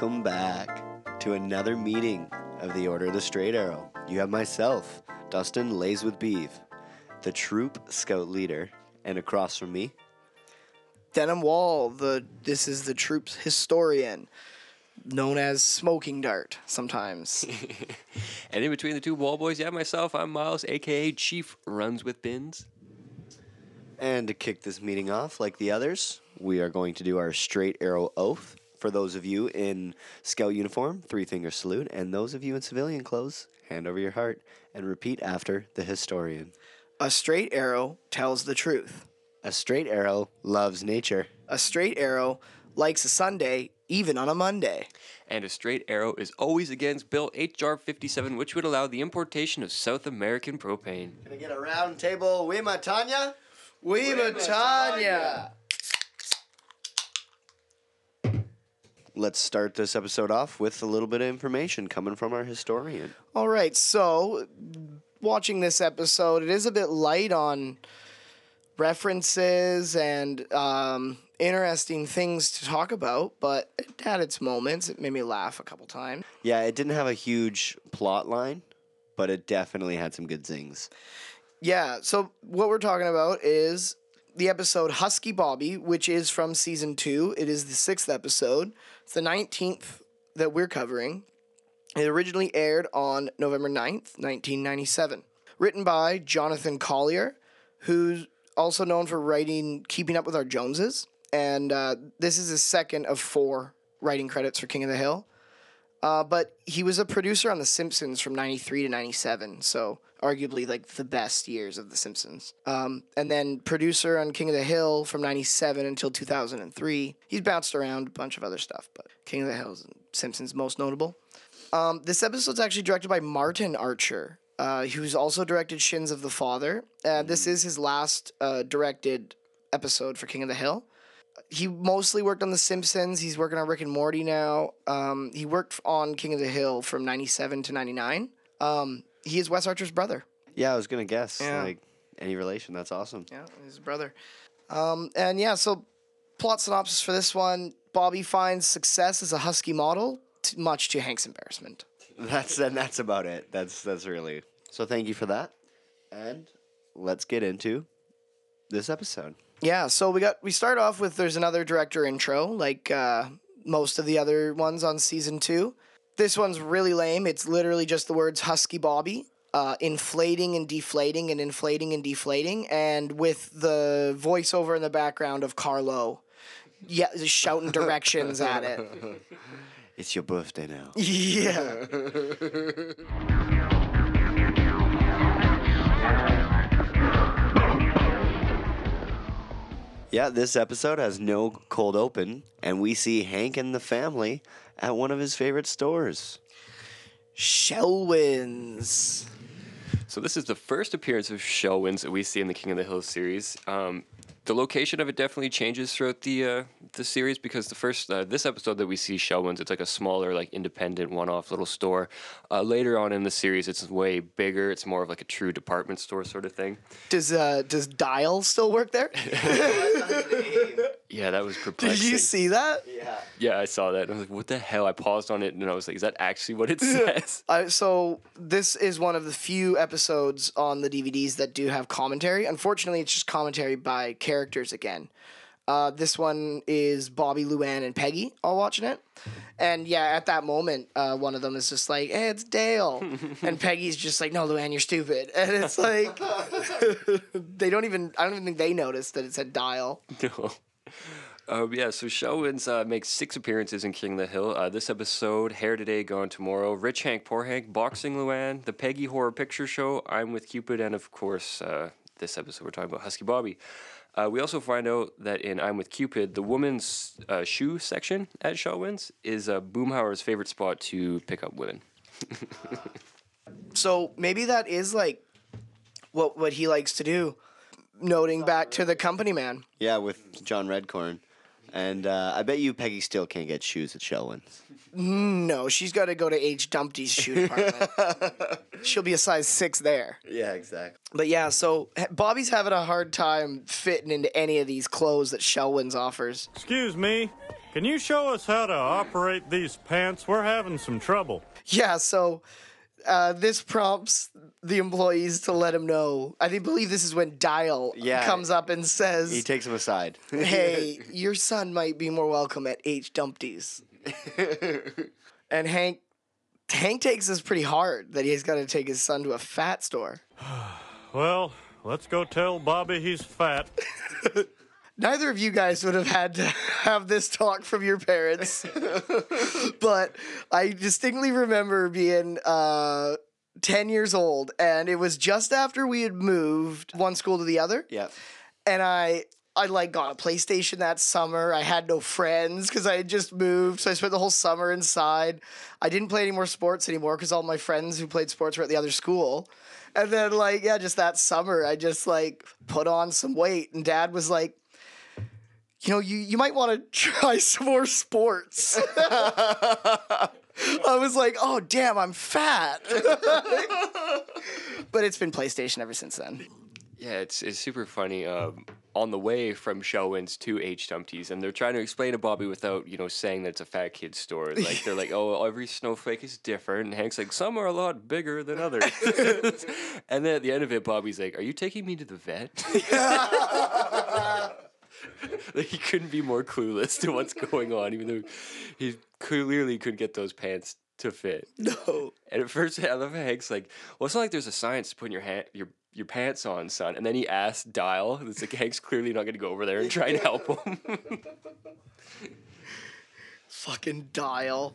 Welcome back to another meeting of the Order of the Straight Arrow. You have myself, Dustin Lays with Beeve, the troop scout leader, and across from me, Denham Wall, the this is the troop's historian, known as Smoking Dart sometimes. And in between the two wall boys, yeah, myself, I'm Miles, aka Chief Runs with Bins. And to kick this meeting off, like the others, we are going to do our straight arrow oath. For those of you in scout uniform, three finger salute, and those of you in civilian clothes, hand over your heart and repeat after the historian. A straight arrow tells the truth. A straight arrow loves nature. A straight arrow likes a Sunday even on a Monday. And a straight arrow is always against Bill H.R. 57, which would allow the importation of South American propane. Can I get a round table? We, Tanya? We Tanya. Let's start this episode off with a little bit of information coming from our historian. All right, so watching this episode, it is a bit light on references and um, interesting things to talk about, but it had its moments. It made me laugh a couple times. Yeah, it didn't have a huge plot line, but it definitely had some good zings. Yeah, so what we're talking about is the episode Husky Bobby, which is from season two. It is the sixth episode. It's the 19th that we're covering. It originally aired on November 9th, 1997. Written by Jonathan Collier, who's also known for writing Keeping Up with Our Joneses. And uh, this is his second of four writing credits for King of the Hill. Uh, but he was a producer on The Simpsons from 93 to 97, so arguably like the best years of The Simpsons. Um, and then producer on King of the Hill from 97 until 2003. He's bounced around a bunch of other stuff, but King of the Hill is Simpsons' most notable. Um, this episode's actually directed by Martin Archer, uh, who's also directed Shins of the Father. Uh, this is his last uh, directed episode for King of the Hill he mostly worked on The Simpsons. He's working on Rick and Morty now. Um, he worked on King of the Hill from 97 to 99. Um, he is Wes Archer's brother. Yeah, I was gonna guess. Yeah. Like any relation, that's awesome. Yeah, he's his brother. Um, and yeah, so plot synopsis for this one Bobby finds success as a husky model, t- much to Hank's embarrassment. That's and that's about it. That's that's really so. Thank you for that, and let's get into this episode. Yeah, so we got we start off with there's another director intro, like uh, most of the other ones on season two. This one's really lame. It's literally just the words "Husky Bobby," uh, inflating and deflating and inflating and deflating, and with the voiceover in the background of Carlo, yeah, shouting directions at it. It's your birthday now. Yeah. Yeah, this episode has no cold open, and we see Hank and the family at one of his favorite stores. Shellwins. So this is the first appearance of Shelwins that we see in the King of the Hill series. Um, the location of it definitely changes throughout the uh, the series because the first uh, this episode that we see Shelwins, it's like a smaller, like independent, one-off little store. Uh, later on in the series, it's way bigger. It's more of like a true department store sort of thing. Does uh does Dial still work there? Yeah, that was perplexing. Did you see that? Yeah. Yeah, I saw that. And I was like, "What the hell?" I paused on it and I was like, "Is that actually what it says?" Uh, so this is one of the few episodes on the DVDs that do have commentary. Unfortunately, it's just commentary by characters again. Uh, this one is Bobby, Luann, and Peggy all watching it. And yeah, at that moment, uh, one of them is just like, "Hey, it's Dale," and Peggy's just like, "No, Luann, you're stupid." And it's like they don't even. I don't even think they noticed that it said Dial. No. Um, yeah, so Shelwins uh, makes six appearances in King of the Hill. Uh, this episode, Hair Today, Gone Tomorrow, Rich Hank, Poor Hank, Boxing Luann, The Peggy Horror Picture Show, I'm with Cupid, and of course, uh, this episode we're talking about Husky Bobby. Uh, we also find out that in I'm with Cupid, the women's uh, shoe section at Shelwins is uh, Boomhauer's favorite spot to pick up women. So maybe that is like what what he likes to do. Noting back to the company man. Yeah, with John Redcorn. And uh, I bet you Peggy still can't get shoes at Shelwyn's. No, she's got to go to H. Dumpty's shoe department. She'll be a size six there. Yeah, exactly. But yeah, so h- Bobby's having a hard time fitting into any of these clothes that Shelwyn's offers. Excuse me. can you show us how to operate these pants? We're having some trouble. Yeah, so uh, this prompts the employees to let him know. I think believe this is when Dial Yeah. comes up and says, He takes him aside. "Hey, your son might be more welcome at H Dumpty's." and Hank Hank takes this pretty hard that he's got to take his son to a fat store. Well, let's go tell Bobby he's fat. Neither of you guys would have had to have this talk from your parents, but I distinctly remember being uh, ten years old, and it was just after we had moved one school to the other. yeah. and I I like got a PlayStation that summer. I had no friends because I had just moved, so I spent the whole summer inside. I didn't play any more sports anymore because all my friends who played sports were at the other school. And then like yeah, just that summer, I just like put on some weight, and Dad was like. You know, you, you might want to try some more sports. I was like, oh, damn, I'm fat. but it's been PlayStation ever since then. Yeah, it's it's super funny. Um, on the way from Shelwins to H Dumpties, and they're trying to explain to Bobby without you know saying that it's a fat kid store. Like they're like, oh, every snowflake is different. And Hank's like, some are a lot bigger than others. and then at the end of it, Bobby's like, are you taking me to the vet? like he couldn't be more clueless to what's going on, even though he clearly could get those pants to fit. No. And at first, I love how Hank's like, "Well, it's not like there's a science to putting your hand, your your pants on, son." And then he asks Dial. It's like Hank's clearly not going to go over there and try and help him. Fucking dial.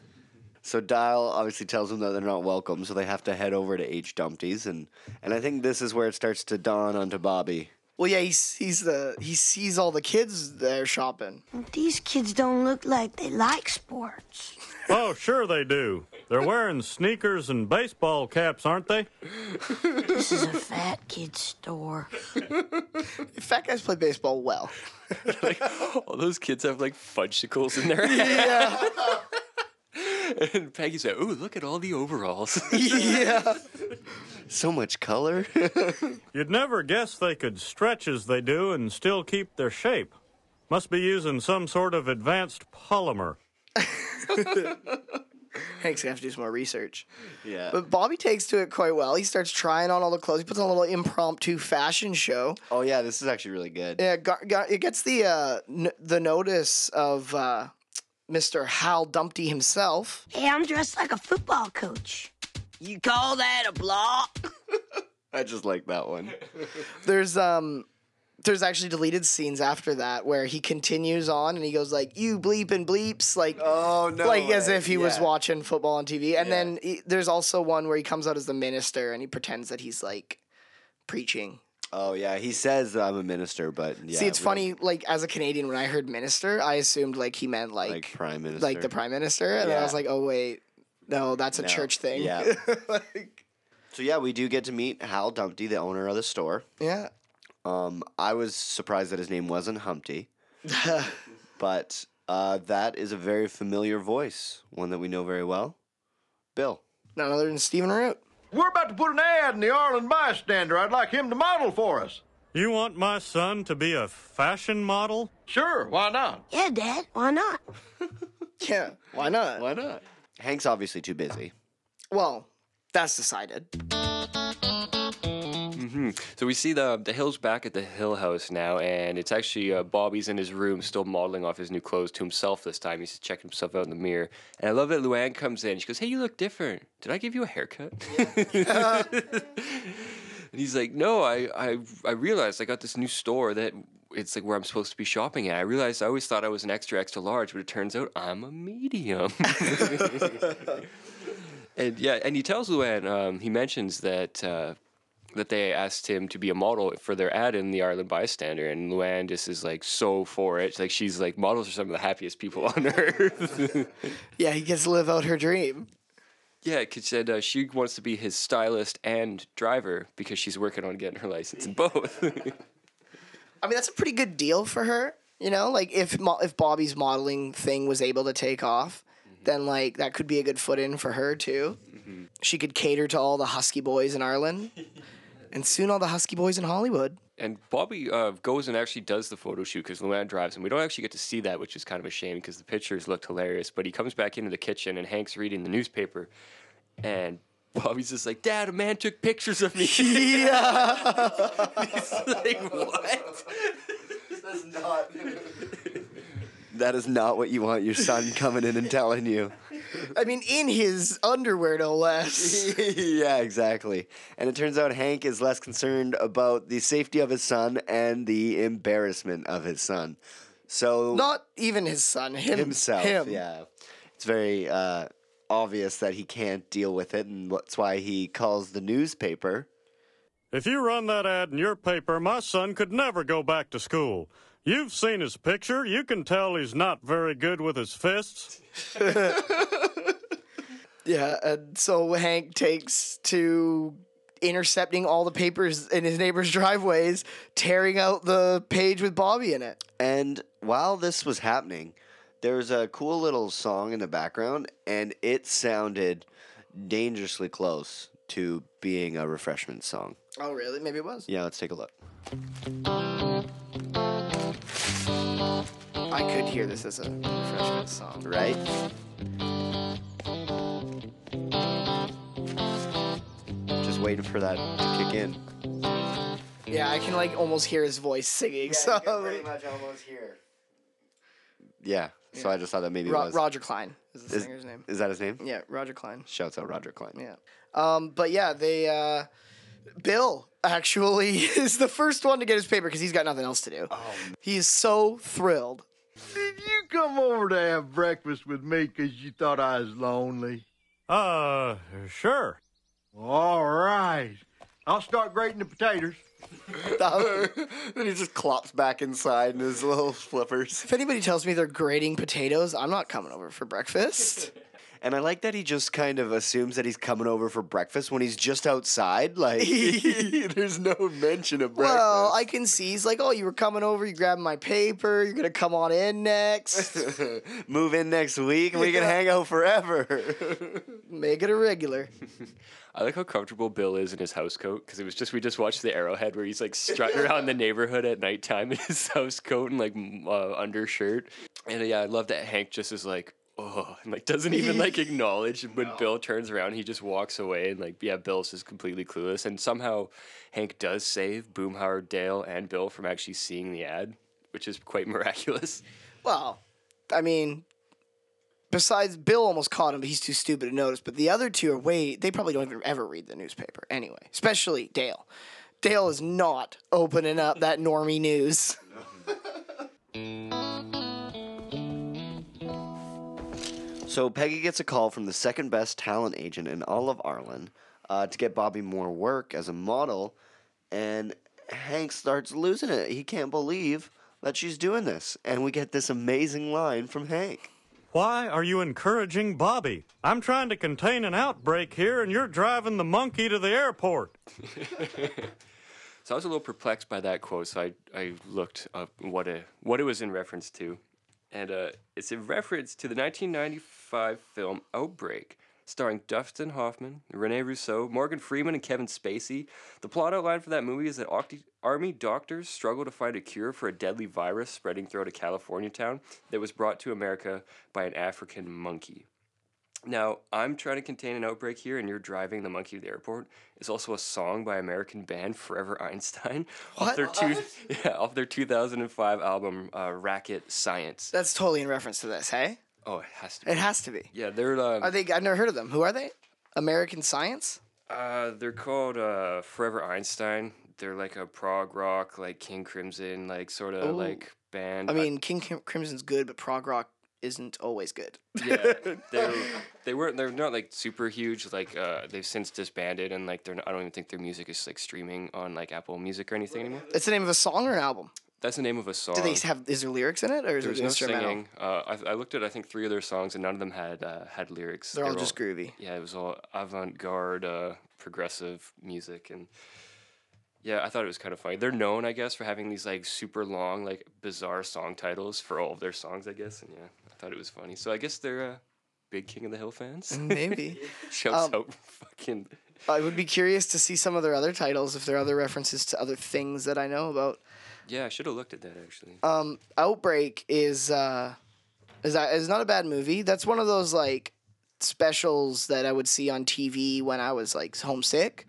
So Dial obviously tells them that they're not welcome, so they have to head over to H Dumpties, and and I think this is where it starts to dawn onto Bobby. Well, yeah, he sees the he sees all the kids there shopping. These kids don't look like they like sports. Oh, sure they do. They're wearing sneakers and baseball caps, aren't they? This is a fat kid store. Fat guys play baseball well. like, all those kids have like fudgesicles in their Yeah, And Peggy said, "Ooh, look at all the overalls." yeah. So much color. You'd never guess they could stretch as they do and still keep their shape. Must be using some sort of advanced polymer. Hank's gonna have to do some more research. yeah. But Bobby takes to it quite well. He starts trying on all the clothes. He puts on a little impromptu fashion show. oh yeah, this is actually really good. Yeah, got, got, it gets the uh, n- the notice of uh, Mr. Hal Dumpty himself. Hey, I'm dressed like a football coach. You call that a block? I just like that one. There's um there's actually deleted scenes after that where he continues on and he goes like you bleep and bleeps like Oh no! like as if he was watching football on TV. And Yeah. then he, there's also one where he comes out as the minister and he pretends that he's like preaching. Oh yeah, he says I'm a minister, but yeah, See, it's funny. Like as a Canadian, when I heard minister, I assumed like he meant like like prime minister, like the prime minister, and then I was like, oh wait, no, that's a No. church thing. Yeah. Like, So yeah, we do get to meet Hal Dumpty, the owner of the store. yeah. Um, I was surprised that his name wasn't Humpty, but uh, that is a very familiar voice, one that we know very well. Bill. None other than Stephen Root. We're about to put an ad in the Arlen Bystander. I'd like him to model for us. You want my son to be a fashion model? Sure, why not? Yeah, Dad, why not? Yeah, why not? Why not? Hank's obviously too busy. Well, that's decided. So we see the the Hill's back at the Hill House now, and it's actually uh, Bobby's in his room, still modeling off his new clothes to himself this time. He's checking himself out in the mirror, and I love that Luann comes in. She goes, "Hey, you look different. Did I give you a haircut?" and he's like, "No, I I I realized I got this new store that." It's like where I'm supposed to be shopping at. I realized I always thought I was an extra, extra large, but it turns out I'm a medium. and yeah, and he tells Luann, um, he mentions that uh, that they asked him to be a model for their ad in the Arlen Bystander, and Luann just is like so for it. Like she's like models are some of the happiest people on earth. Yeah, he gets to live out her dream. yeah, because said uh, she wants to be his stylist and driver because she's working on getting her license in both. I mean, that's a pretty good deal for her. You know, like if Mo- if Bobby's modeling thing was able to take off, then like that could be a good foot in for her too. She could cater to all the husky boys in Arlen. And soon all the Husky boys in Hollywood. And Bobby uh, goes and actually does the photo shoot because Luann drives him. We don't actually get to see that, which is kind of a shame because the pictures looked hilarious. But he comes back into the kitchen and Hank's reading the newspaper, and Bobby's just like, "Dad, a man took pictures of me." Yeah. He's like, "What?" That's not. that is not what you want your son coming in and telling you. I mean, in his underwear, no less. yeah, exactly. And it turns out Hank is less concerned about the safety of his son and the embarrassment of his son. So Not even his son, him, himself, Him. yeah. It's very uh, obvious that he can't deal with it, and that's why he calls the newspaper. If you run that ad in your paper, my son could never go back to school. You've seen his picture. You can tell he's not very good with his fists. Yeah, and so Hank takes to intercepting all the papers in his neighbor's driveways, tearing out the page with Bobby in it. And while this was happening, there was a cool little song in the background, and it sounded dangerously close to being a refreshment song. Oh, really? Maybe it was. Yeah, let's take a look. Uh, I could hear this as a refreshment song. Right? Just waiting for that to kick in. Yeah, I can like almost hear his voice singing. so pretty much almost here. Yeah, so I just thought that maybe it Ro- was. Roger Clyne is the is, singer's name. is that his name? Yeah, Roger Clyne. Shouts out Roger Clyne. Yeah. Um, but yeah, they uh, Bill actually is the first one to get his paper because he's got nothing else to do. He is so thrilled. Did you come over to have breakfast with me because you thought I was lonely? Uh, sure. All right. I'll start grating the potatoes. then he just clops back inside in his little flippers. If anybody tells me they're grating potatoes, I'm not coming over for breakfast. And I like that he just kind of assumes that he's coming over for breakfast when he's just outside. Like, there's no mention of breakfast. well, I can see he's like, oh, you were coming over, you grabbed my paper, you're gonna come on in next. Move in next week and we can hang out forever. Make it a regular. I like how comfortable Bill is in his house coat because it was just we just watched the Arrowhead where he's like strutting around the neighborhood at nighttime in his house coat and like uh, undershirt. And uh, yeah, I love that Hank just is like, oh, and like doesn't even like acknowledge when Bill turns around. He just walks away and like yeah, Bill's just completely clueless. And somehow Hank does save Boomhauer, Dale, and Bill from actually seeing the ad, which is quite miraculous. Well, I mean, besides Bill almost caught him, but he's too stupid to notice. But the other two are way they probably don't even ever read the newspaper anyway. Especially Dale. Dale is not opening up that normie news. So Peggy gets a call from the second best talent agent in all of Arlen uh, to get Bobby more work as a model, and Hank starts losing it. He can't believe that she's doing this, and we get this amazing line from Hank. Why are you encouraging Bobby? I'm trying to contain an outbreak here, and you're driving the monkey to the airport. So I was a little perplexed by that quote, so I, I looked up what a what it was in reference to, and uh, it's in reference to the 1995 film Outbreak, starring Dustin Hoffman, Rene Russo, Morgan Freeman, and Kevin Spacey. The plot outline for that movie is that army doctors struggle to find a cure for a deadly virus spreading throughout a California town that was brought to America by an African monkey. Now, I'm trying to contain an outbreak here, and you're driving the monkey to the airport. It's also a song by American band Forever Einstein off their two, yeah, off their 2005 album uh, Racket Science. That's totally in reference to this, hey? Oh, it has to be. It has to be. Yeah, they're um, Are they? I've never heard of them. Who are they? American Science. uh, they're called uh, Forever Einstein. They're like a prog rock, like King Crimson, like sort of like band. I mean, King Crim- Crimson's good, but prog rock isn't always good. yeah, they're they weren't they're not like super huge. Like uh, they've since disbanded, and like they're not, I don't even think their music is like streaming on like Apple Music or anything anymore. It's the name of a song or an album. That's the name of a song. Do they have? Is there lyrics in it, or is There's it no instrumental? singing. Uh, I, I looked at I think three of their songs, and none of them had uh, had lyrics. They're They all were just groovy. Yeah, it was all avant-garde, uh, progressive music, and yeah, I thought it was kind of funny. They're known, I guess, for having these like super long, like bizarre song titles for all of their songs, I guess. And yeah, I thought it was funny. So I guess they're uh, big King of the Hill fans. Maybe. Shouts Um, out fucking I would be curious to see some of their other titles if there are other references to other things that I know about. Yeah, I should have looked at that actually. Um, Outbreak is uh, is that is not a bad movie. That's one of those like specials that I would see on TV when I was like homesick.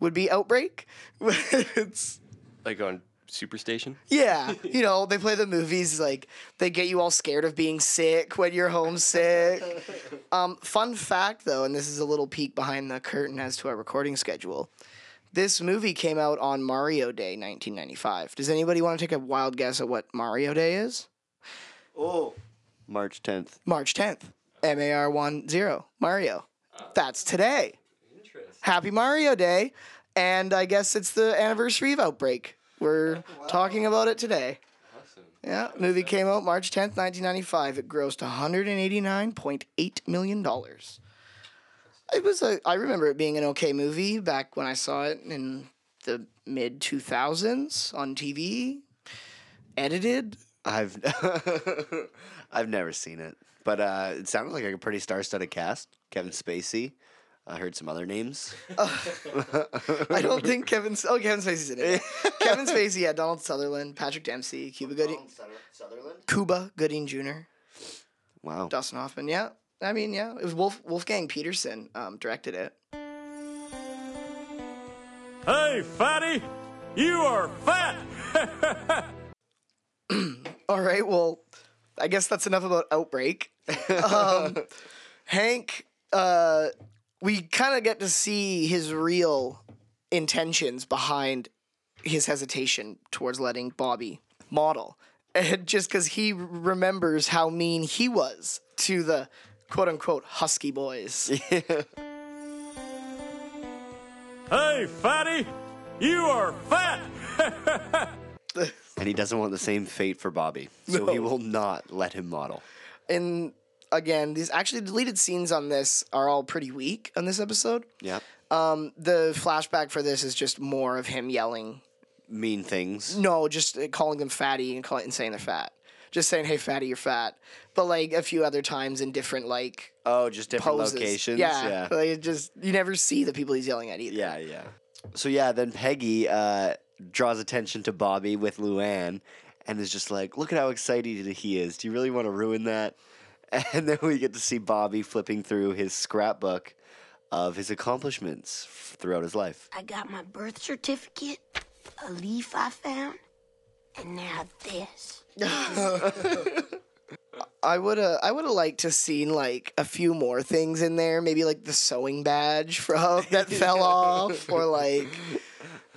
Would be Outbreak. it's like on Superstation. yeah, you know they play the movies like they get you all scared of being sick when you're homesick. um, fun fact though, and this is a little peek behind the curtain as to our recording schedule. This movie came out on Mario Day 1995. Does anybody want to take a wild guess at what Mario Day is? Oh. March 10th. March 10th. M A R 1 0. Mario. That's today. Interesting. Happy Mario Day. And I guess it's the anniversary of Outbreak. We're talking about it today. Awesome. Yeah, movie came out March 10th, 1995. It grossed $189.8 million. It was a I remember it being an okay movie back when I saw it in the mid 2000s on TV. Edited. I've I've never seen it, but uh, it sounded like a pretty star-studded cast. Kevin Spacey. I heard some other names. I don't think Kevin. Oh, Kevin Spacey's in it. Kevin Spacey, yeah. Donald Sutherland, Patrick Dempsey, Cuba Gooding, Sutherland. Cuba Gooding Jr., Wow. Dustin Hoffman. Yeah, I mean, yeah. It was Wolf Wolfgang Petersen um, directed it. Hey, fatty, you are fat. All right. Well, I guess that's enough about Outbreak. um, Hank, uh, we kind of get to see his real intentions behind his hesitation towards letting Bobby model. And just because he remembers how mean he was to the quote unquote husky boys. Hey, fatty, you are fat. And he doesn't want the same fate for Bobby, so he will not let him model. and again, these actually deleted scenes on this are all pretty weak on this episode. Yeah. Um, the flashback for this is just more of him yelling Mean things. No, just uh, calling them fatty and, call and saying they're fat. Just saying, "Hey, fatty, you're fat." But like a few other times in different like Oh, just different poses. locations. Yeah, Yeah. Like, it just you never see the people he's yelling at either. Yeah, yeah. So yeah, then Peggy uh, draws attention to Bobby with Luann and is just like, look at how excited he is. Do you really want to ruin that? And then we get to see Bobby flipping through his scrapbook of his accomplishments throughout his life. I got my birth certificate, a leaf I found, and now this. I would have I would have liked to seen like a few more things in there. Maybe like the sewing badge from that fell off, or like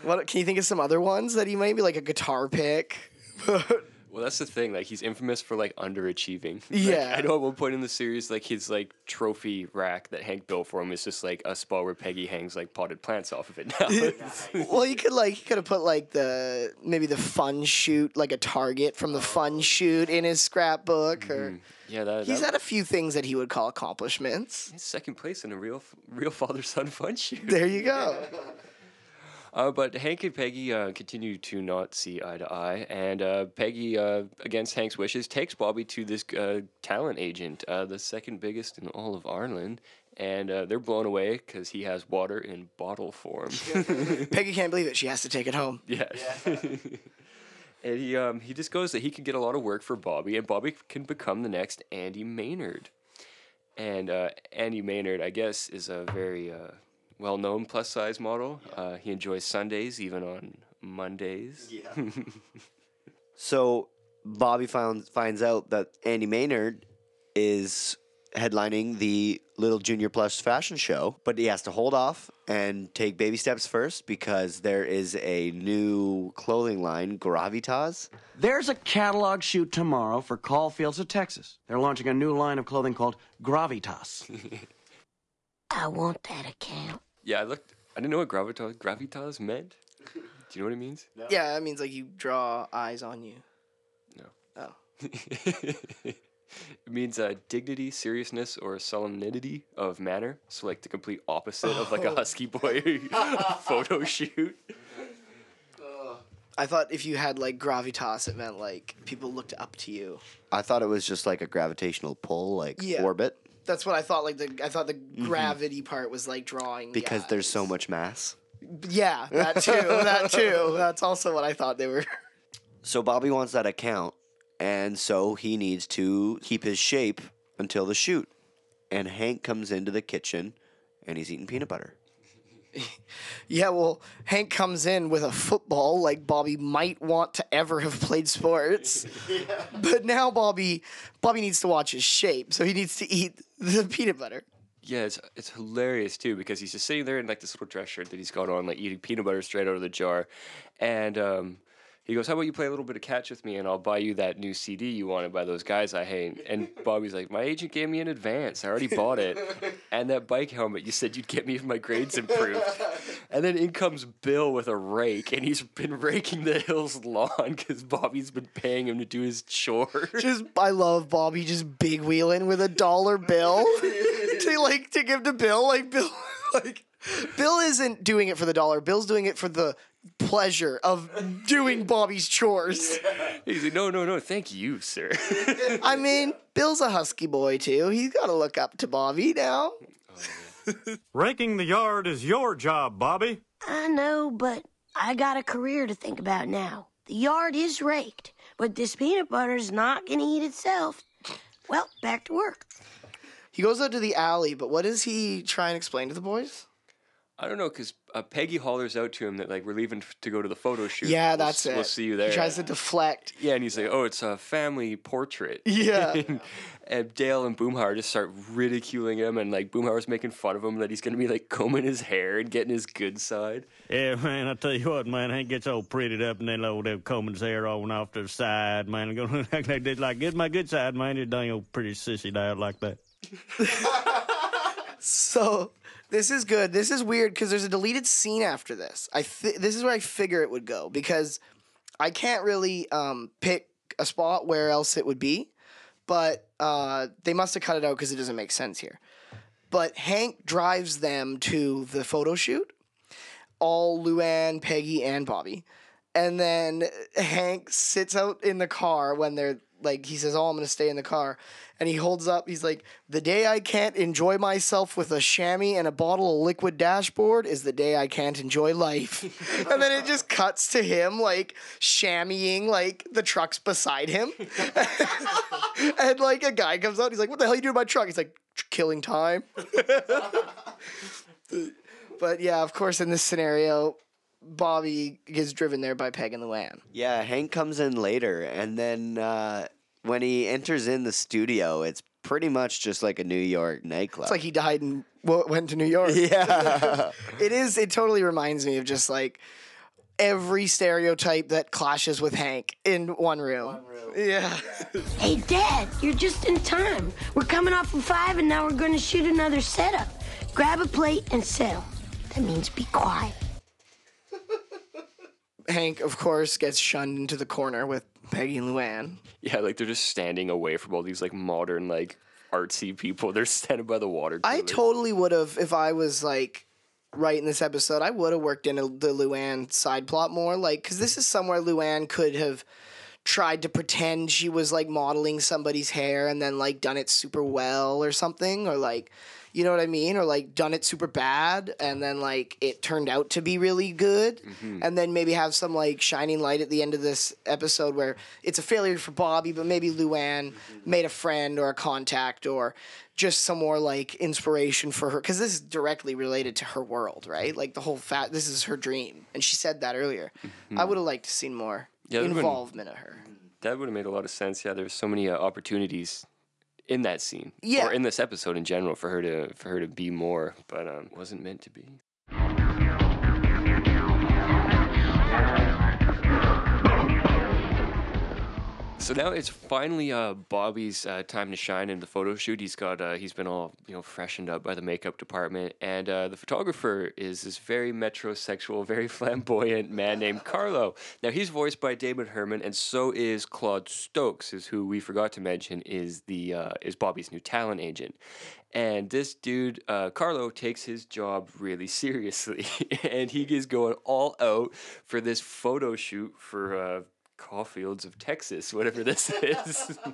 what? Can you think of some other ones that he might be like a guitar pick? Well, that's the thing. Like he's infamous for like underachieving. Like, Yeah. I know at one point in the series, like his like trophy rack that Hank built for him is just like a spot where Peggy hangs like potted plants off of it now. well, you could like you could have put like the maybe the fun shoot like a target from the oh. fun shoot in his scrapbook, or mm-hmm. yeah, that, he's that had a few things that he would call accomplishments. second place in a real real father son fun shoot. There you go. Uh, but Hank and Peggy uh, continue to not see eye to eye, and uh, Peggy, uh, against Hank's wishes, takes Bobby to this uh, talent agent, uh, the second biggest in all of Arlen, and uh, they're blown away because he has water in bottle form. Peggy can't believe it. She has to take it home. yeah. and he um, he just goes that he can get a lot of work for Bobby, and Bobby can become the next Andy Maynard. And uh, Andy Maynard, I guess, is a very uh, well known plus size model. Uh, he enjoys Sundays, even on Mondays. Yeah. So Bobby found, finds out that Andy Maynard is headlining the Little Junior Plus fashion show, but he has to hold off and take baby steps first because there is a new clothing line, Gravitas. There's a catalog shoot tomorrow for Caulfields of Texas. They're launching a new line of clothing called Gravitas. I want that account. Yeah, I looked. I didn't know what gravitas gravitas meant. Do you know what it means? No. Yeah, that means like you draw eyes on you. No. Oh. it means uh, dignity, seriousness, or solemnity of manner. So like the complete opposite of like a husky boy photo shoot. I thought if you had like gravitas, it meant like people looked up to you. I thought it was just like a gravitational pull, like Yeah. orbit. That's what I thought. Like the I thought the gravity part was like drawing Mm-hmm. because there's so much mass. Yeah, that too. that too. That's also what I thought they were. So Bobby wants that account, and so he needs to keep his shape until the shoot. And Hank comes into the kitchen, and he's eating peanut butter. Yeah, well, Hank comes in with a football like Bobby might want to ever have played sports. But now Bobby Bobby needs to watch his shape, so he needs to eat the peanut butter. Yeah, it's it's hilarious too because he's just sitting there in like this little dress shirt that he's got on, like eating peanut butter straight out of the jar, and um, he goes, "How about you play a little bit of catch with me, and I'll buy you that new CD you wanted by those guys I hate." And Bobby's like, "My agent gave me an advance. I already bought it, and that bike helmet you said you'd get me if my grades improved." And then in comes Bill with a rake, and he's been raking the hill's lawn because Bobby's been paying him to do his chores. Just I love Bobby just big wheeling with a dollar bill to like to give to Bill. Like Bill like Bill isn't doing it for the dollar. Bill's doing it for the pleasure of doing Bobby's chores. He's like, "No, no, no, thank you, sir." I mean, Bill's a husky boy too. He's got to look up to Bobby now. Raking the yard is your job, Bobby. I know, but I got a career to think about now. The yard is raked, but this peanut butter's not gonna eat itself. Well, back to work. He goes out to the alley, but what does he try and explain to the boys? I don't know because uh, Peggy hollers out to him that like we're leaving f- to go to the photo shoot. Yeah, We'll that's s- it. We'll see you there. He tries to deflect. yeah, and he's like, "Oh, it's a family portrait." Yeah. and, and Dale and Boomhauer just start ridiculing him, and like Boomhauer's making fun of him that he's gonna be like combing his hair and getting his good side. Yeah, man, I tell you what, man, Hank gets all prettied up and then old Dave combing his hair on off to the side, man. And going act like this, like, get my good side, man. You're dang old pretty sissy out like that. So this is good. This is weird because there's a deleted scene after this. I th- this is where I figure it would go because I can't really um, pick a spot where else it would be, but uh, they must have cut it out because it doesn't make sense here. But Hank drives them to the photo shoot, all Luann, Peggy, and Bobby. And then Hank sits out in the car when they're like, he says, Oh, I'm to stay in the car. And he holds up, he's like, The day I can't enjoy myself with a chamois and a bottle of liquid dashboard is the day I can't enjoy life. and then it just cuts to him, like, chamoising, like, the truck's beside him. and, like, a guy comes out, he's like, What the hell are you doing in my truck? He's like, Killing time. but yeah, of course, in this scenario, Bobby gets driven there by Peg and Luann. Yeah, Hank comes in later, and then uh, when he enters in the studio, it's pretty much just like a New York nightclub. It's like he died and w- went to New York. yeah, It is. It totally reminds me of just like every stereotype that clashes with Hank in one room. Yeah. Hey, Dad, you're just in time. We're coming off of five, and now we're going to shoot another setup. Grab a plate and settle. That means be quiet. Hank, of course, gets shunned into the corner with Peggy and Luann. Yeah, like they're just standing away from all these like modern like artsy people. They're standing by the water. I totally would have, if I was like writing this episode, I would have worked in a, the Luann side plot more. Like, because this is somewhere Luann could have tried to pretend she was like modeling somebody's hair and then like done it super well or something, or like, you know what I mean? Or like done it super bad and then like it turned out to be really good. Mm-hmm. And then maybe have some like shining light at the end of this episode where it's a failure for Bobby, but maybe Luann mm-hmm. made a friend or a contact or just some more like inspiration for her because this is directly related to her world, right? Like the whole fact this is her dream, and she said that earlier. Mm-hmm. I would have liked to seen more Yeah, involvement of her. That would have made a lot of sense. Yeah, there's so many uh, opportunities in that scene, Yeah. or in this episode in general, for her to for her to be more, but um, wasn't meant to be. So now it's finally uh, Bobby's uh, time to shine in the photo shoot. He's got uh, he's been all you know freshened up by the makeup department, and uh, the photographer is this very metrosexual, very flamboyant man named Carlo. Now he's voiced by Damon Herman, and so is Claude Stokes, is who we forgot to mention is the uh, is Bobby's new talent agent. And this dude, uh, Carlo, takes his job really seriously, and he is going all out for this photo shoot for uh, Caulfields of Texas, whatever this is.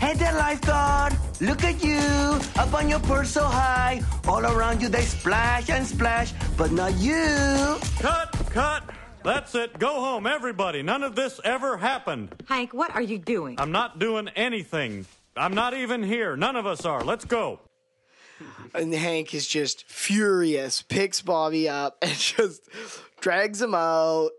Hey there, lifeguard! Look at you! up on your perch so high. All around you they splash and splash, but not you. Cut, cut. That's it. Go home, everybody. None of this ever happened. Hank, what are you doing? I'm not doing anything. I'm not even here. None of us are. Let's go. And Hank is just furious, picks Bobby up and just drags him out.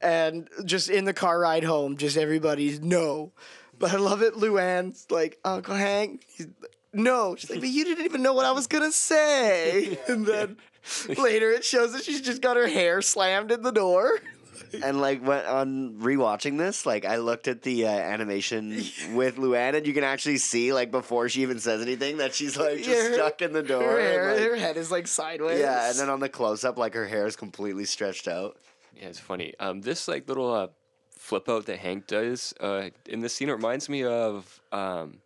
And just in the car ride home, just everybody's no. But I love it. Luann's like, Uncle Hank, he's, no. She's like, but you didn't even know what I was going to say. And then later it shows that she's just got her hair slammed in the door. And like when on rewatching this, like I looked at the uh, animation with Luann, and you can actually see like before she even says anything that she's like just Yeah, her- stuck in the door. Her, and, hair, like- her head is like sideways. yeah, and then on the close up, like her hair is completely stretched out. Yeah, it's funny. Um, this like little uh, flip out that Hank does uh, in this scene it reminds me of um,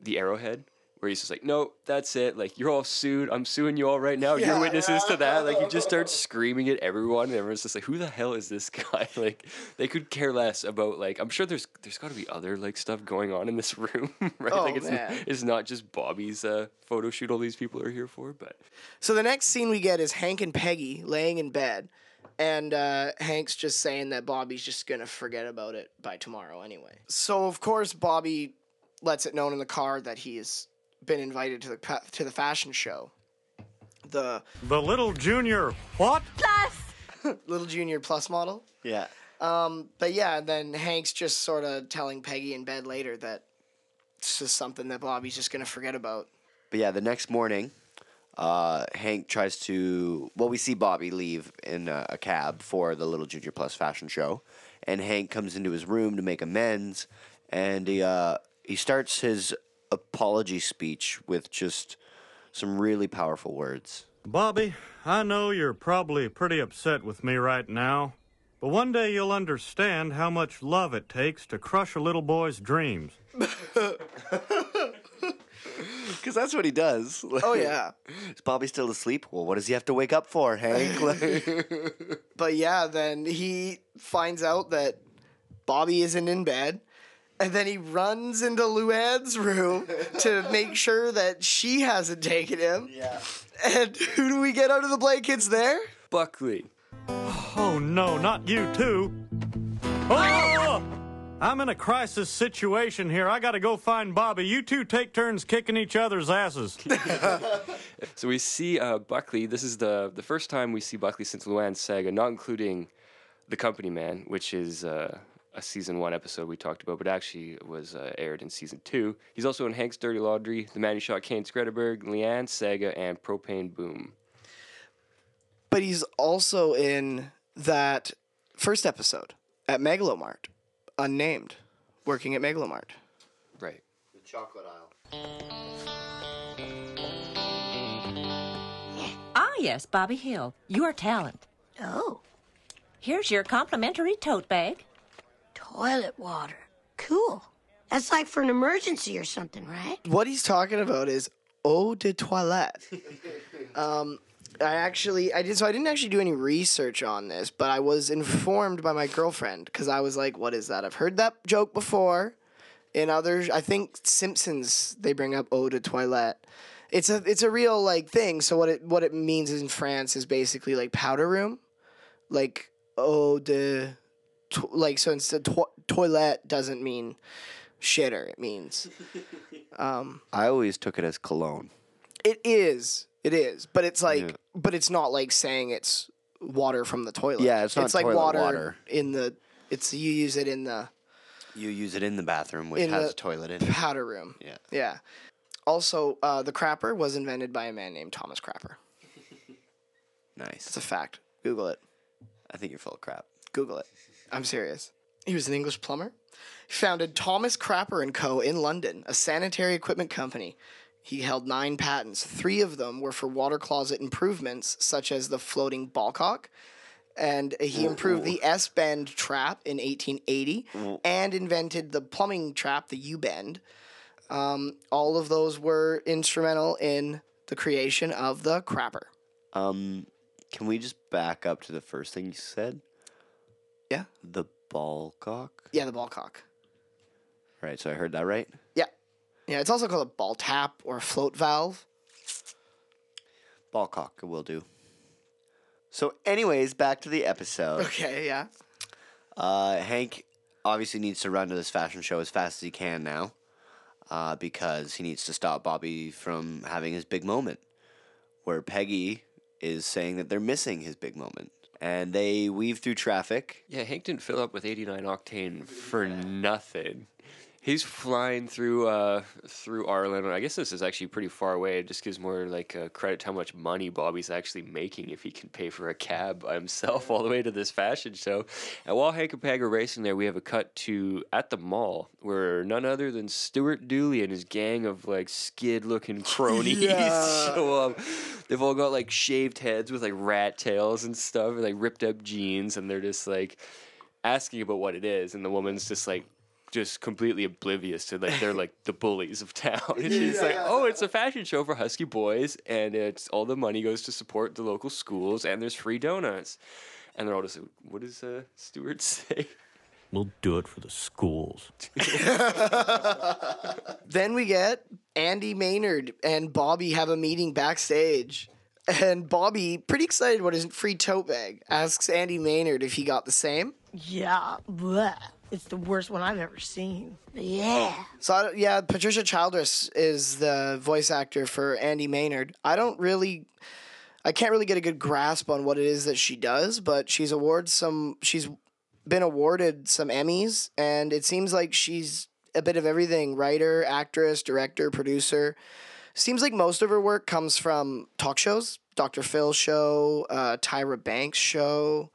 the Arrowhead, where he's just like, "No, that's it. Like you're all sued. I'm suing you all right now. Yeah. You're witnesses to that." Like he just starts screaming at everyone, and everyone's just like, "Who the hell is this guy?" Like they could care less about like. I'm sure there's there's got to be other like stuff going on in this room, right? Oh, like it's man. it's not just Bobby's uh, photo shoot. All these people are here for, but So the next scene we get is Hank and Peggy laying in bed, and uh, Hank's just saying that Bobby's just gonna forget about it by tomorrow anyway. So of course Bobby lets it known in the car that he's been invited to the to the fashion show, the The little junior. What? Plus little Junior Plus model. Yeah. Um, But yeah, then Hank's just sort of telling Peggy in bed later that it's just something that Bobby's just gonna forget about. But yeah, the next morning, uh, Hank tries to. Well, we see Bobby leave in a, a cab for the Little Junior Plus fashion show, and Hank comes into his room to make amends, and he uh, he starts his apology speech with just some really powerful words. Bobby, I know you're probably pretty upset with me right now, but one day you'll understand how much love it takes to crush a little boy's dreams. Because that's what he does. Oh yeah. Is Bobby still asleep? Well, what does he have to wake up for, Hank? Like- But yeah, then he finds out that Bobby isn't in bed. And then he runs into Luann's room to make sure that she hasn't taken him. yeah. And who do we get under the blankets there? Buckley. Oh no, not you too. Oh! I'm in a crisis situation here. I gotta go find Bobby. You two take turns kicking each other's asses. So we see uh, Buckley. This is the the first time we see Buckley since Luann's saga, not including the Company Man, which is uh, a season one episode we talked about, but actually was uh, aired in season two. He's also in Hank's Dirty Laundry, The Man Who Shot Cane Skretteberg, Luann's Saga, and Propane Boom. But he's also in that first episode at Mega Lo Mart, unnamed, working at Mega Lo Mart. Right. The chocolate aisle. Ah, yes, Bobby Hill, your talent. Oh, Here's your complimentary tote bag. toilet water. Cool. That's like for an emergency or something, right? What he's talking about is eau de toilette. um, I actually, I did so. I didn't actually do any research on this, but I was informed by my girlfriend because I was like, "What is that?" I've heard that joke before. In others, I think Simpsons they bring up eau de toilette. It's a it's a real like thing. So what it what it means in France is basically like powder room, like eau de, to, like so instead to- toilet doesn't mean shitter. It means Um, I always took it as cologne. It is. It is. But it's like Yeah. but it's not like saying it's water from the toilet. Yeah, it's not It's like water, water. in the it's you use it in the You use it in the bathroom, which has a toilet in it. powder room. Yeah. Yeah. Also, uh, the crapper was invented by a man named Thomas Crapper. Nice. It's a fact. Google it. I think you're full of crap. Google it. I'm serious. He was an English plumber. He founded Thomas Crapper and Co. in London, a sanitary equipment company. He held nine patents. Three of them were for water closet improvements, such as the floating ballcock. And he improved the S bend trap in 1880 and invented the plumbing trap, the U bend. Um, all of those were instrumental in the creation of the crapper. Um, can we just back up to the first thing you said? Yeah? The ball cock? Yeah, the ballcock. Right, so I heard that right? Yeah. Yeah, it's also called a ball tap or a float valve. Ball cock will do. So, anyways, back to the episode. Okay, yeah. Uh, Hank obviously needs to run to this fashion show as fast as he can now uh, because he needs to stop Bobby from having his big moment. Where Peggy is saying that they're missing his big moment. And they weave through traffic. Yeah, Hank didn't fill up with 89 octane for nothing. He's flying through uh, through Arlen. I guess this is actually pretty far away. It just gives more like uh, credit to how much money Bobby's actually making if he can pay for a cab by himself all the way to this fashion show. And while Hank and Peg are racing there, we have a cut to at the mall where none other than Stuart Dooley and his gang of like skid-looking cronies Yeah. show up. They've all got like shaved heads with like rat tails and stuff, and like ripped up jeans, and they're just like asking about what it is, and the woman's just like just completely oblivious to like they're like the bullies of town. And she's like, "Oh, it's a fashion show for husky boys, and it's all the money goes to support the local schools, and there's free donuts." And they're all just, like, "What does uh, Stewart say?" We'll do it for the schools. Then we get Andy Maynard and Bobby have a meeting backstage. And Bobby, pretty excited about his free tote bag, asks Andy Maynard if he got the same. Yeah, bleh. It's the worst one I've ever seen. Yeah. So I, yeah, Patricia Childress is the voice actor for Andy Maynard. I don't really, I can't really get a good grasp on what it is that she does, but she's awarded some. She's been awarded some Emmys, and it seems like she's a bit of everything: writer, actress, director, producer. Seems like most of her work comes from talk shows, Dr. Phil show, uh, Tyra Banks show,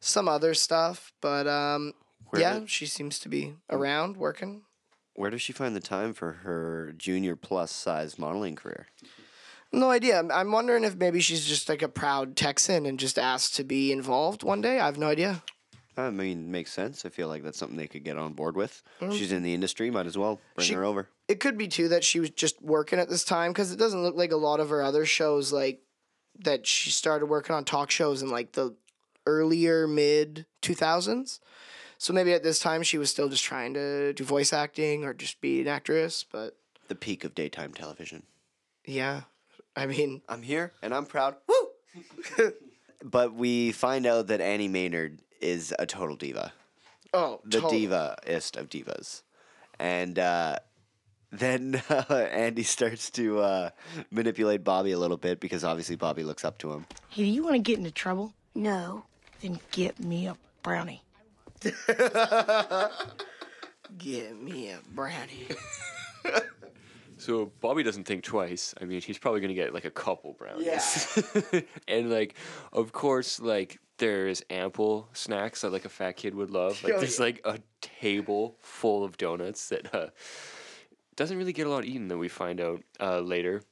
some other stuff, but um, Where yeah, did- she seems to be oh. around working. Where does she find the time for her junior plus size modeling career? No idea. I'm- wondering if maybe she's just like a proud Texan and just asked to be involved one day. I have no idea. I mean, makes sense. I feel like that's something they could get on board with. Mm. She's in the industry, might as well bring She- her over. It could be too that she was just working at this time because it doesn't look like a lot of her other shows like that she started working on talk shows in like the earlier mid 2000s. So maybe at this time she was still just trying to do voice acting or just be an actress. But The peak of daytime television. yeah, I mean, I'm here and I'm proud. Woo! but we find out that Annie Maynard is a total diva. oh, the tot- diva-ist of divas. And uh, then uh, Andy starts to uh, manipulate Bobby a little bit because obviously Bobby looks up to him. Hey, do you want to get into trouble? No. Then get me a brownie. Give me a brownie. So Bobby doesn't think twice. I mean, he's probably gonna get like a couple brownies. Yeah. and like, of course, like there's ample snacks that like a fat kid would love. Like Oh, there's yeah. like a table full of donuts that uh, doesn't really get a lot eaten. That we find out uh, later.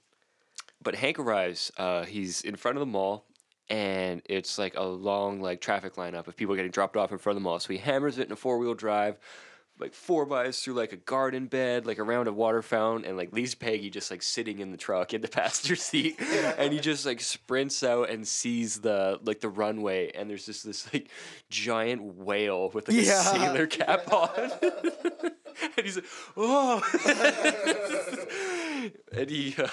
But Hank arrives. Uh, he's in front of the mall. And it's like a long like traffic lineup of people getting dropped off in front of the mall. So he hammers it in a four wheel drive, like four bys through like a garden bed, like around a water fountain, and like leaves Peggy just like sitting in the truck in the passenger seat, and he just like sprints out and sees the like the runway, and there's just this like giant whale with like Yeah. a sailor cap on, and he's like, oh, and he. Uh,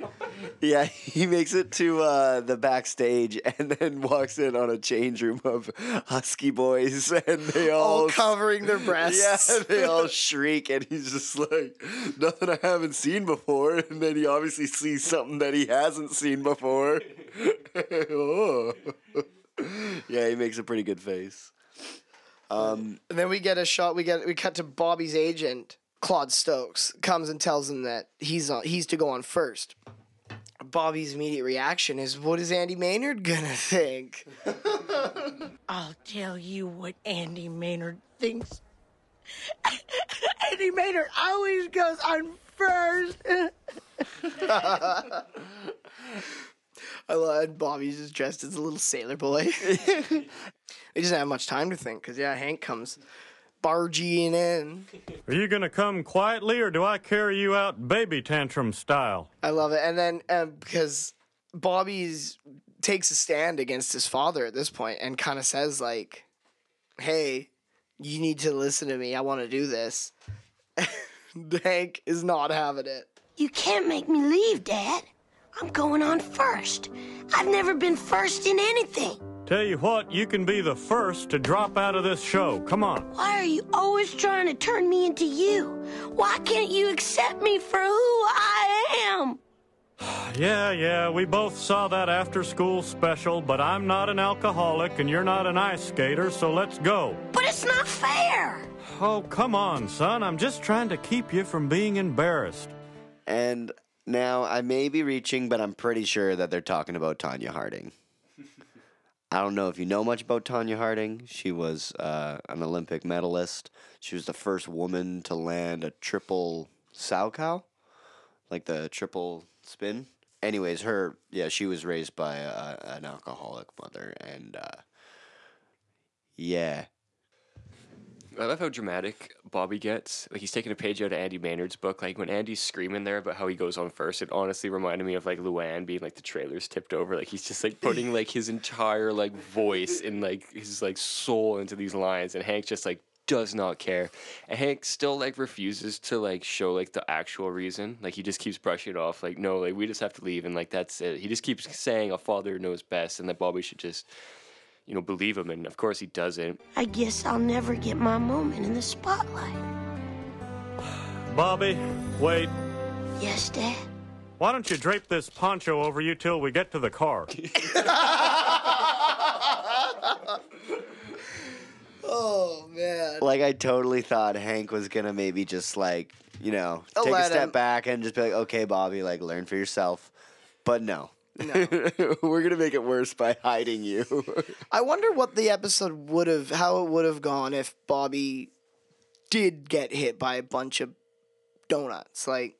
Yeah, he makes it to uh, the backstage and then walks in on a change room of husky boys, and they all, All covering their breasts. Yeah, they all shriek, and he's just like, nothing I haven't seen before. And then he obviously sees something that he hasn't seen before. oh. Yeah, he makes a pretty good face. Um, And then we get a shot. We get we cut to Bobby's agent, Claude Stokes, comes and tells him that he's on. He's to go on first. Bobby's immediate reaction is, "What is Andy Maynard gonna think?" I'll tell you what Andy Maynard thinks. Andy Maynard always goes on first. I love Bobby's just dressed as a little sailor boy. he doesn't have much time to think because yeah, Hank comes barging in. Are you going to come quietly or do I carry you out baby tantrum style? I love it, and then uh, because Bobby's takes a stand against his father at this point and kind of says like, "Hey, you need to listen to me. I want to do this." Hank is not having it. You can't make me leave, Dad. I'm going on first. I've never been first in anything. Tell you what, you can be the first to drop out of this show. Come on. Why are you always trying to turn me into you? Why can't you accept me for who I am? Yeah, yeah, we both saw that after school special, but I'm not an alcoholic and you're not an ice skater, so let's go. But it's not fair. Oh, come on, son. I'm just trying to keep you from being embarrassed. And now I may be reaching, but I'm pretty sure that they're talking about Tonya Harding. I don't know if you know much about Tonya Harding. She was uh, an Olympic medalist. She was the first woman to land a triple Salchow, like the triple spin. Anyways, her yeah, she was raised by a, an alcoholic mother, and uh, yeah, I love how dramatic Bobby gets. Like he's taking a page out of Andy Maynard's book. Like when Andy's screaming there about how he goes on first, it honestly reminded me of like Luann being like the trailers tipped over. Like he's just like putting like his entire like voice and like his like soul into these lines, and Hank just like does not care. And Hank still like refuses to like show like the actual reason. Like he just keeps brushing it off. Like no, like we just have to leave, and like that's it. He just keeps saying a father knows best, and that Bobby should just you know believe him. And of course he doesn't. I guess I'll never get my moment in the spotlight. Bobby, wait. Yes, Dad? Why don't you drape this poncho over you till we get to the car? Oh man. like I totally thought Hank was gonna maybe just like you know take a step back and just be like, okay, Bobby, like learn for yourself. But no, No. we're gonna make it worse by hiding you. I wonder what the episode would have, how it would have gone if Bobby did get hit by a bunch of donuts. Like,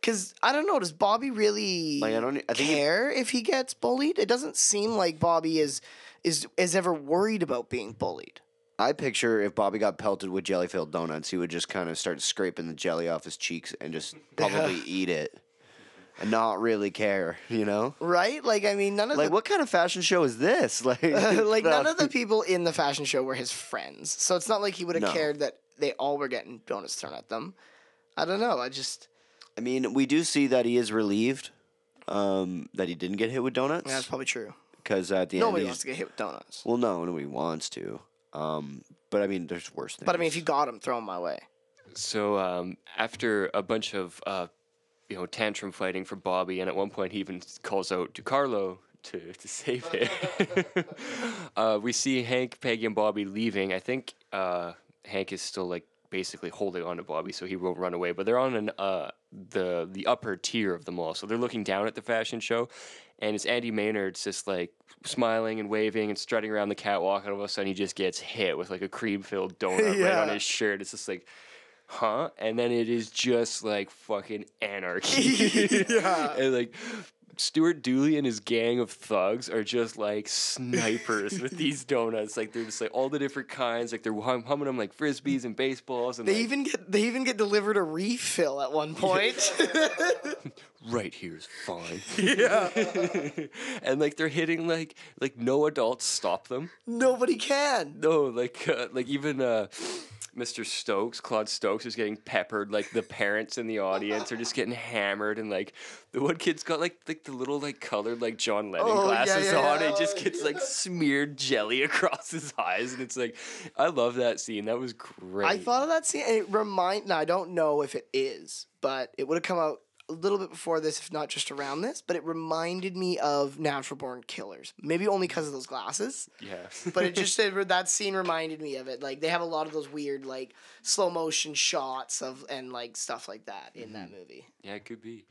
because I don't know, does Bobby really Like, I don't- I care if he gets bullied? It doesn't seem like Bobby is is is ever worried about being bullied. I picture if Bobby got pelted with jelly filled donuts, he would just kind of start scraping the jelly off his cheeks and just probably eat it and not really care, you know? Right? Like, I mean, none of Like, the what kind of fashion show is this? Like, like none of the people in the fashion show were his friends. So it's not like he would have No. cared that they all were getting donuts thrown at them. I don't know. I just I mean, we do see that he is relieved um, that he didn't get hit with donuts. yeah, that's probably true. Because at the Nobody end, wants to get hit with donuts. Well, no, nobody wants to. Um, but I mean, there's worse things. But I mean, if you got him, throw him my way. So um, after a bunch of uh, you know tantrum fighting for Bobby, and at one point he even calls out to Carlo to, to save him. uh, we see Hank, Peggy, and Bobby leaving. I think uh, Hank is still like basically holding on to Bobby, so he won't run away. But they're on an uh, the the upper tier of the mall, so they're looking down at the fashion show, and it's Andy Maynard's just like smiling and waving and strutting around the catwalk, and all of a sudden he just gets hit with like a cream filled donut right on his shirt. It's just like huh? And then it is just like fucking anarchy. Yeah. and like Stuart Dooley and his gang of thugs are just like snipers with these donuts. Like they're just like all the different kinds. Like they're hum- humming them like frisbees and baseballs. And They like, even get they even get delivered a refill at one point. right here's fine. Yeah. and like they're hitting like like no adults stop them. Nobody can. No, like uh, like even uh, Mr. Stokes, Claude Stokes, is getting peppered. Like the parents in the audience are just getting hammered, and like the one kid's got like like the little like colored like John Lennon Oh, glasses yeah, on. yeah. It just gets like smeared jelly across his eyes, and it's like I love that scene. That was great. I thought of that scene. And it remind. Now I don't know if it is, but it would have come out little bit before this, if not just around this. But it reminded me of Natural Born Killers. Maybe only because of those glasses. yeah, But it just it, that scene reminded me of it. Like they have a lot of those weird like slow motion shots of and like stuff like that in that movie. yeah, it could be.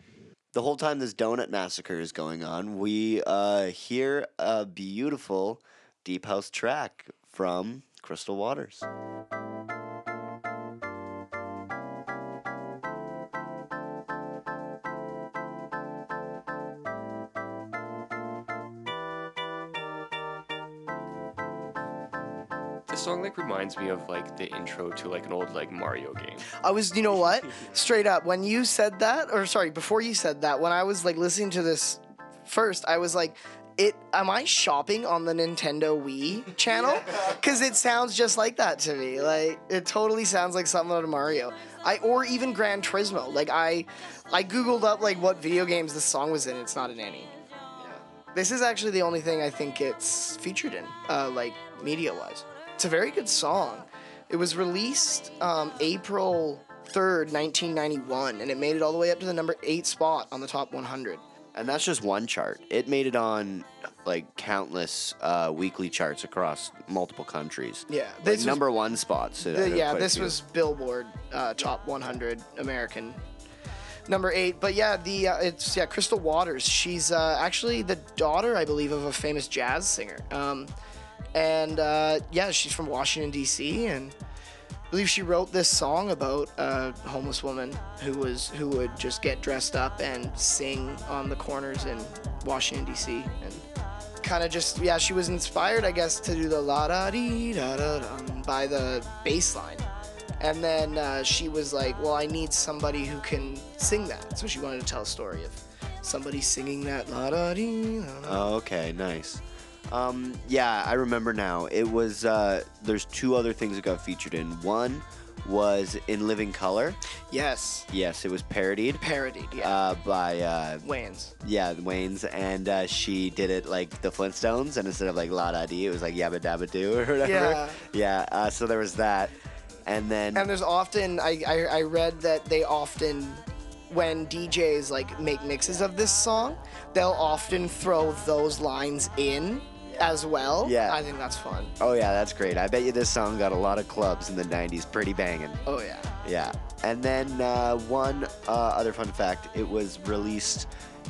the whole time this donut massacre is going on, we uh, hear a beautiful deep house track from Crystal Waters. Song like reminds me of like the intro to like an old like Mario game. I was, you know what? Straight up, when you said that, or sorry, before you said that, when I was like listening to this first, I was like, "It am I shopping on the Nintendo Wii channel?" Because it sounds just like that to me. Like it totally sounds like something out of Mario. I or even Gran Turismo. Like I, I googled up like what video games this song was in. It's not in any. This is actually the only thing I think it's featured in, uh, like media wise. It's a very good song. It was released um, April 3rd, 1991, and it made it all the way up to the number eight spot on the top 100. And that's just one chart. It made it on like countless uh, weekly charts across multiple countries. Yeah, Like, was- number one spots. The- yeah, this was Billboard uh, top 100 American. Number eight, but yeah, the uh, it's yeah Crystal Waters. She's uh, actually the daughter, I believe, of a famous jazz singer. Um, and uh, yeah, she's from Washington D.C. and I believe she wrote this song about a homeless woman who was who would just get dressed up and sing on the corners in Washington D.C. and kind of just yeah she was inspired I guess to do the la da dee da da by the bass line. And then uh, she was like, "Well, I need somebody who can sing that." So she wanted to tell a story of somebody singing that la da dee. Oh, okay, nice. Um, yeah, I remember now. It was uh, there's two other things that got featured in. One was in Living Color. Yes, Yes, it was parodied parodied. Yeah, uh, by uh, Wayans. yeah Wayans, and uh, she did it like the Flintstones, and instead of like la da dee, it was like yabba dabba doo or whatever. Yeah. Yeah. Uh, so there was that, and then And there's often I, I I read that they often when DJs like make mixes of this song, they'll often throw those lines in as well. Yeah. I think that's fun. oh yeah, that's great. I bet you this song got a lot of clubs in the '90s, pretty banging. Oh yeah. Yeah. And then uh, one uh, other fun fact: it was released.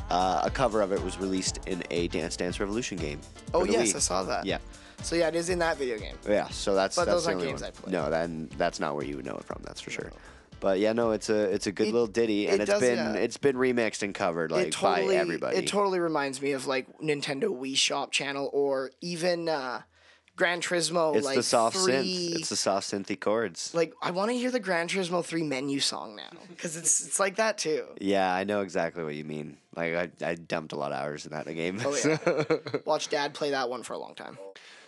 Uh, a cover of it was released in a Dance Dance Revolution game. Oh yes, Wii. I saw that. Yeah. So yeah, it is in that video game. Yeah. So that's But that's those the aren't games one. I play. No, then that's not where you would know it from. That's for sure. But yeah, no, it's a it's a good It- little ditty, and it it's does, been it's been remixed and covered like totally, by everybody. It totally reminds me of like Nintendo Wii Shop channel or even uh, Gran Turismo. it's like the soft three, synth. It's the soft synthy chords. like I want to hear the Gran Turismo three menu song now because it's it's like that too. yeah, I know exactly what you mean. Like I, I dumped a lot of hours in that game. Oh yeah, watch Dad play that one for a long time.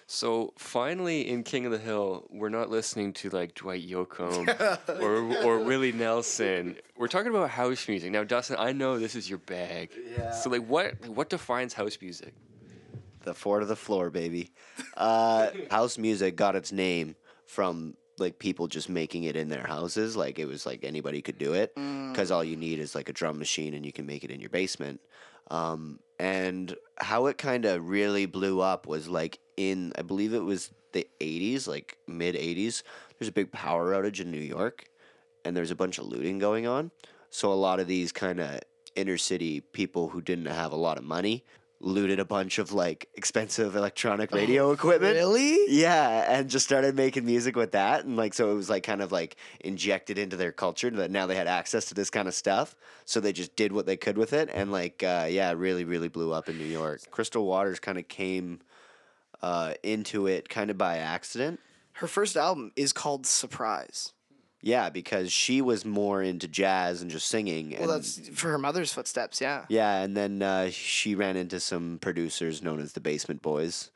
So finally, in King of the Hill, we're not listening to like Dwight Yoakam or or Willie Nelson. We're talking about house music now, Dustin. I know this is your bag. Yeah. So like, what what defines house music? the four to the floor, baby. Uh, house music got its name from like people just making it in their houses. Like it was like anybody could do it because all you need is like a drum machine and you can make it in your basement. Um, and how it kind of really blew up was like in I believe it was the 80s, like mid 80s. There's a big power outage in New York and there's a bunch of looting going on. So a lot of these kind of inner city people who didn't have a lot of money looted a bunch of like expensive electronic radio equipment. Really? Yeah, and just started making music with that, and like so it was like kind of like injected into their culture that now they had access to this kind of stuff. So they just did what they could with it, and like uh, yeah, it really really blew up in New York. Crystal Waters kind of came uh, into it kind of by accident. Her first album is called Surprise. Yeah, because she was more into jazz and just singing. Well, that's for her mother's footsteps. Yeah. yeah, and then uh, she ran into some producers known as the Basement Boys.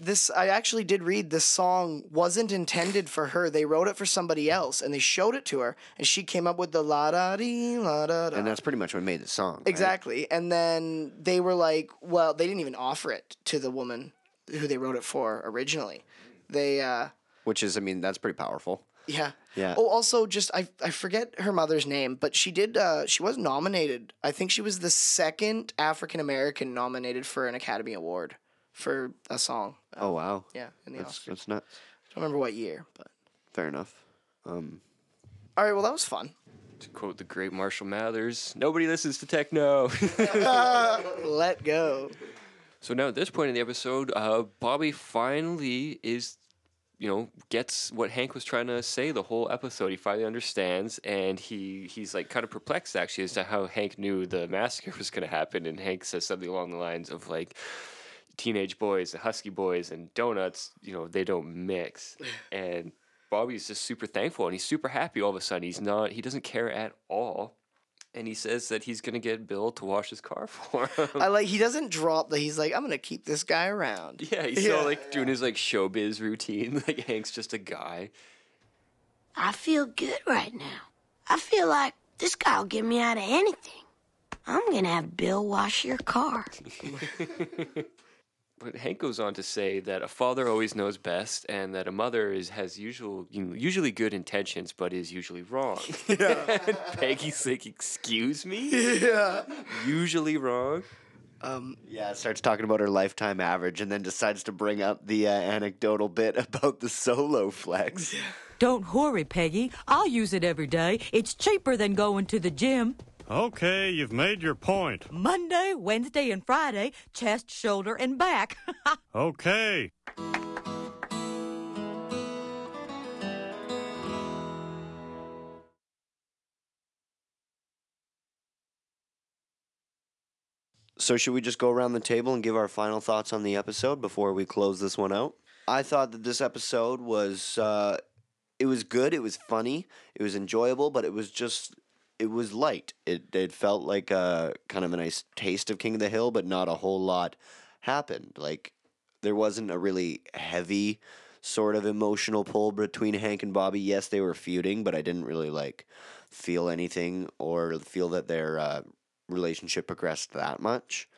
This I actually did read. This song wasn't intended for her. They wrote it for somebody else, and they showed it to her, and she came up with the la da dee la da da. And that's pretty much what made the song. right? Exactly. And then they were like, well, they didn't even offer it to the woman who they wrote it for originally. They, uh, Which is, I mean, that's pretty powerful. yeah. Yeah. Oh, also, just I I forget her mother's name, but she did. Uh, she was nominated. I think she was the second African American nominated for an Academy Award for a song. Uh, Oh wow. yeah, in the That's Oscars. that's not don't remember what year, but fair enough. Um, all right. Well, that was fun. To quote the great Marshall Mathers, nobody listens to techno. Let go. So now at this point in the episode, uh, Bobby finally is, you know, gets what Hank was trying to say the whole episode. He finally understands, and he he's like kind of perplexed actually as to how Hank knew the massacre was going to happen. And Hank says something along the lines of like, "Teenage boys, the husky boys, and donuts, you know, they don't mix." and Bobby's just super thankful, and he's super happy. All of a sudden, he's not. He doesn't care at all. And he says that he's gonna get Bill to wash his car for him. I like. He doesn't drop that He's like, I'm gonna keep this guy around. Yeah, he's Yeah, still like doing his like showbiz routine. Like Hank's just a guy. I feel good right now. I feel like this guy'll get me out of anything. I'm gonna have Bill wash your car. But Hank goes on to say that a father always knows best, and that a mother is has usual you know, usually good intentions, but is usually wrong. Yeah. Peggy's like, "Excuse me? Yeah. Usually wrong." Yeah, starts talking about her lifetime average and then decides to bring up the uh, anecdotal bit about the Soloflex. Don't worry, Peggy. I'll use it every day. It's cheaper than going to the gym. Okay, you've made your point. Monday, Wednesday, and Friday, chest, shoulder, and back. Okay. So, should we just go around the table and give our final thoughts on the episode before we close this one out? I thought that this episode was uh, it was good, it was funny, it was enjoyable, but it was just it was light. It it felt like a kind of a nice taste of King of the Hill, but not a whole lot happened. Like there wasn't a really heavy sort of emotional pull between Hank and Bobby. Yes, they were feuding, but I didn't really like feel anything or feel that their uh, relationship progressed that much.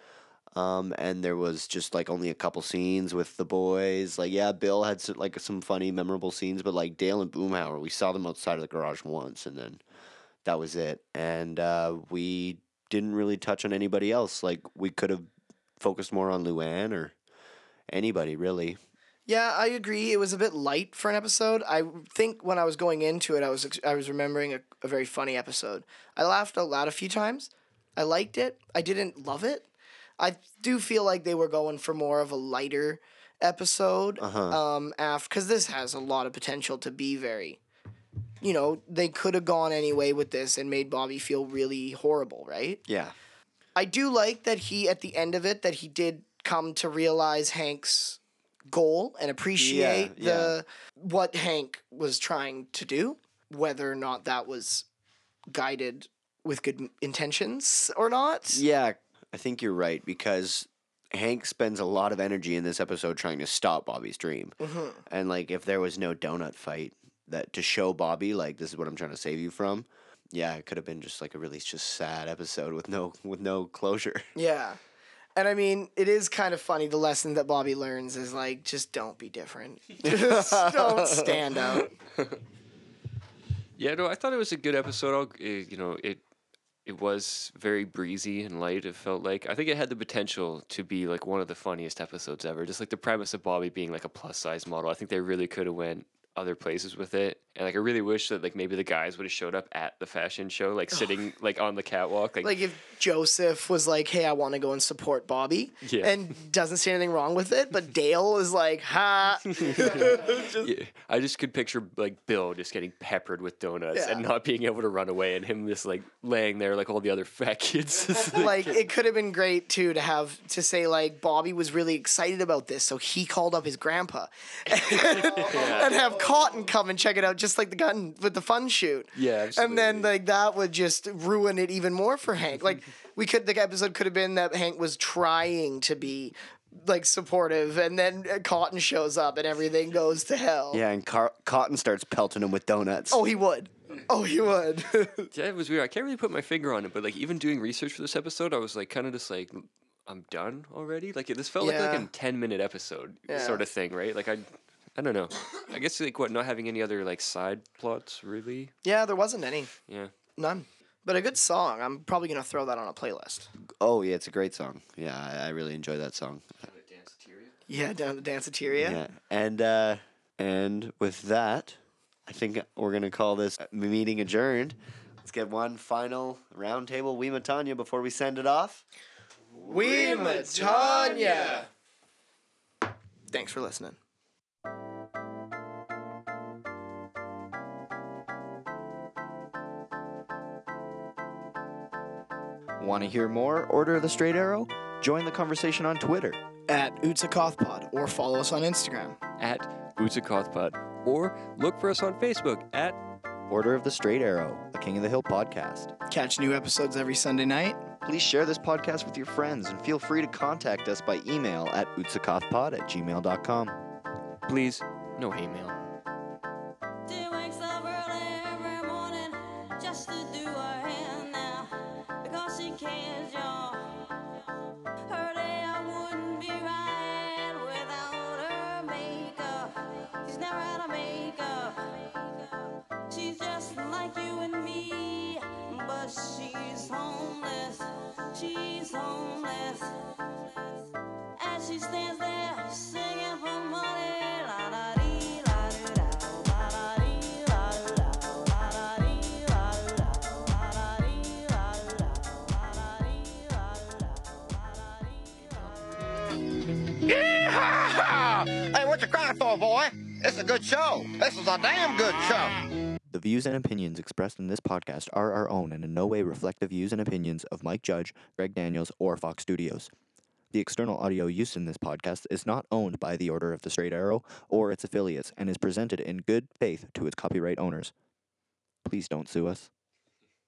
Um, and there was just like only a couple scenes with the boys. Like, yeah, Bill had some, like some funny, memorable scenes, but like Dale and Boomhauer, we saw them outside of the garage once, and then that was it. And uh, we didn't really touch on anybody else. Like, we could have focused more on Luann or anybody really. Yeah, I agree. It was a bit light for an episode. I think when I was going into it, I was I was remembering a, a very funny episode. I laughed out loud a few times. I liked it. I didn't love it. I do feel like they were going for more of a lighter episode. Uh-huh. Um, after because this has a lot of potential to be very. You know, they could have gone anyway with this and made Bobby feel really horrible, right? Yeah. I do like that he at the end of it that he did come to realize Hank's goal and appreciate Yeah, the what Hank was trying to do, whether or not that was guided with good intentions or not. Yeah, I think you're right because Hank spends a lot of energy in this episode trying to stop Bobby's dream. Mm-hmm. And like if there was no donut fight that to show Bobby like this is what I'm trying to save you from, yeah, it could have been just like a really just sad episode with no with no closure. Yeah. And I mean, it is kind of funny. The lesson that Bobby learns is like, just don't be different. Just don't stand out. Yeah, no, I thought it was a good episode. I'll, uh, you know, it it was very breezy and light. It felt like I think it had the potential to be like one of the funniest episodes ever. Just like the premise of Bobby being like a plus size model. I think they really could have went other places with it. And like I really wish that like maybe the guys would have showed up at the fashion show, like sitting like on the catwalk. Like, Like if Joseph was like, "Hey, I want to go and support Bobby," Yeah. and doesn't see anything wrong with it, but Dale is like, "Ha." yeah, I just could picture like Bill just getting peppered with donuts and not being able to run away, and him just like laying there like all the other fat kids. like it could have been great too to have to say like Bobby was really excited about this, so he called up his grandpa and have Cotton come and check it out, just like the gun with the fun shoot. Yeah, absolutely. and then like that would just ruin it even more for Hank. Like we could, the episode could have been that Hank was trying to be like supportive, and then uh, Cotton shows up and everything goes to hell. Yeah, and Car- Cotton starts pelting him with donuts. Oh, he would. Oh, he would. Yeah, it was weird. I can't really put my finger on it, but like even doing research for this episode, I was like kind of just like, I'm done already. Like this felt like like a ten minute episode Yeah. sort of thing, right? Like I, I don't know. I guess like what not having any other like side plots really. yeah, there wasn't any. Yeah. None. But a good song. I'm probably gonna throw that on a playlist. Oh, yeah, it's a great song. Yeah, I, I really enjoy that song. Yeah, down the Danceteria. Yeah. And uh and with that, I think we're gonna call this meeting adjourned. Let's get one final roundtable we Tanya before we send it off. Wematanye. Thanks for listening. Want to hear more Order of the Straight Arrow? Join the conversation on Twitter. At Utsakothpod or follow us on Instagram. At Utsakothpod, or look for us on Facebook at Order of the Straight Arrow, a King of the Hill podcast. Catch new episodes every Sunday night. Please share this podcast with your friends and feel free to contact us by email at utsakothpod at gmail.com. please no hate mail. Expressed in this podcast are our own and in no way reflect the views and opinions of Mike Judge, Greg Daniels, or Fox Studios. The external audio used in this podcast is not owned by the Order of the Straight Arrow or its affiliates and is presented in good faith to its copyright owners. Please don't sue us.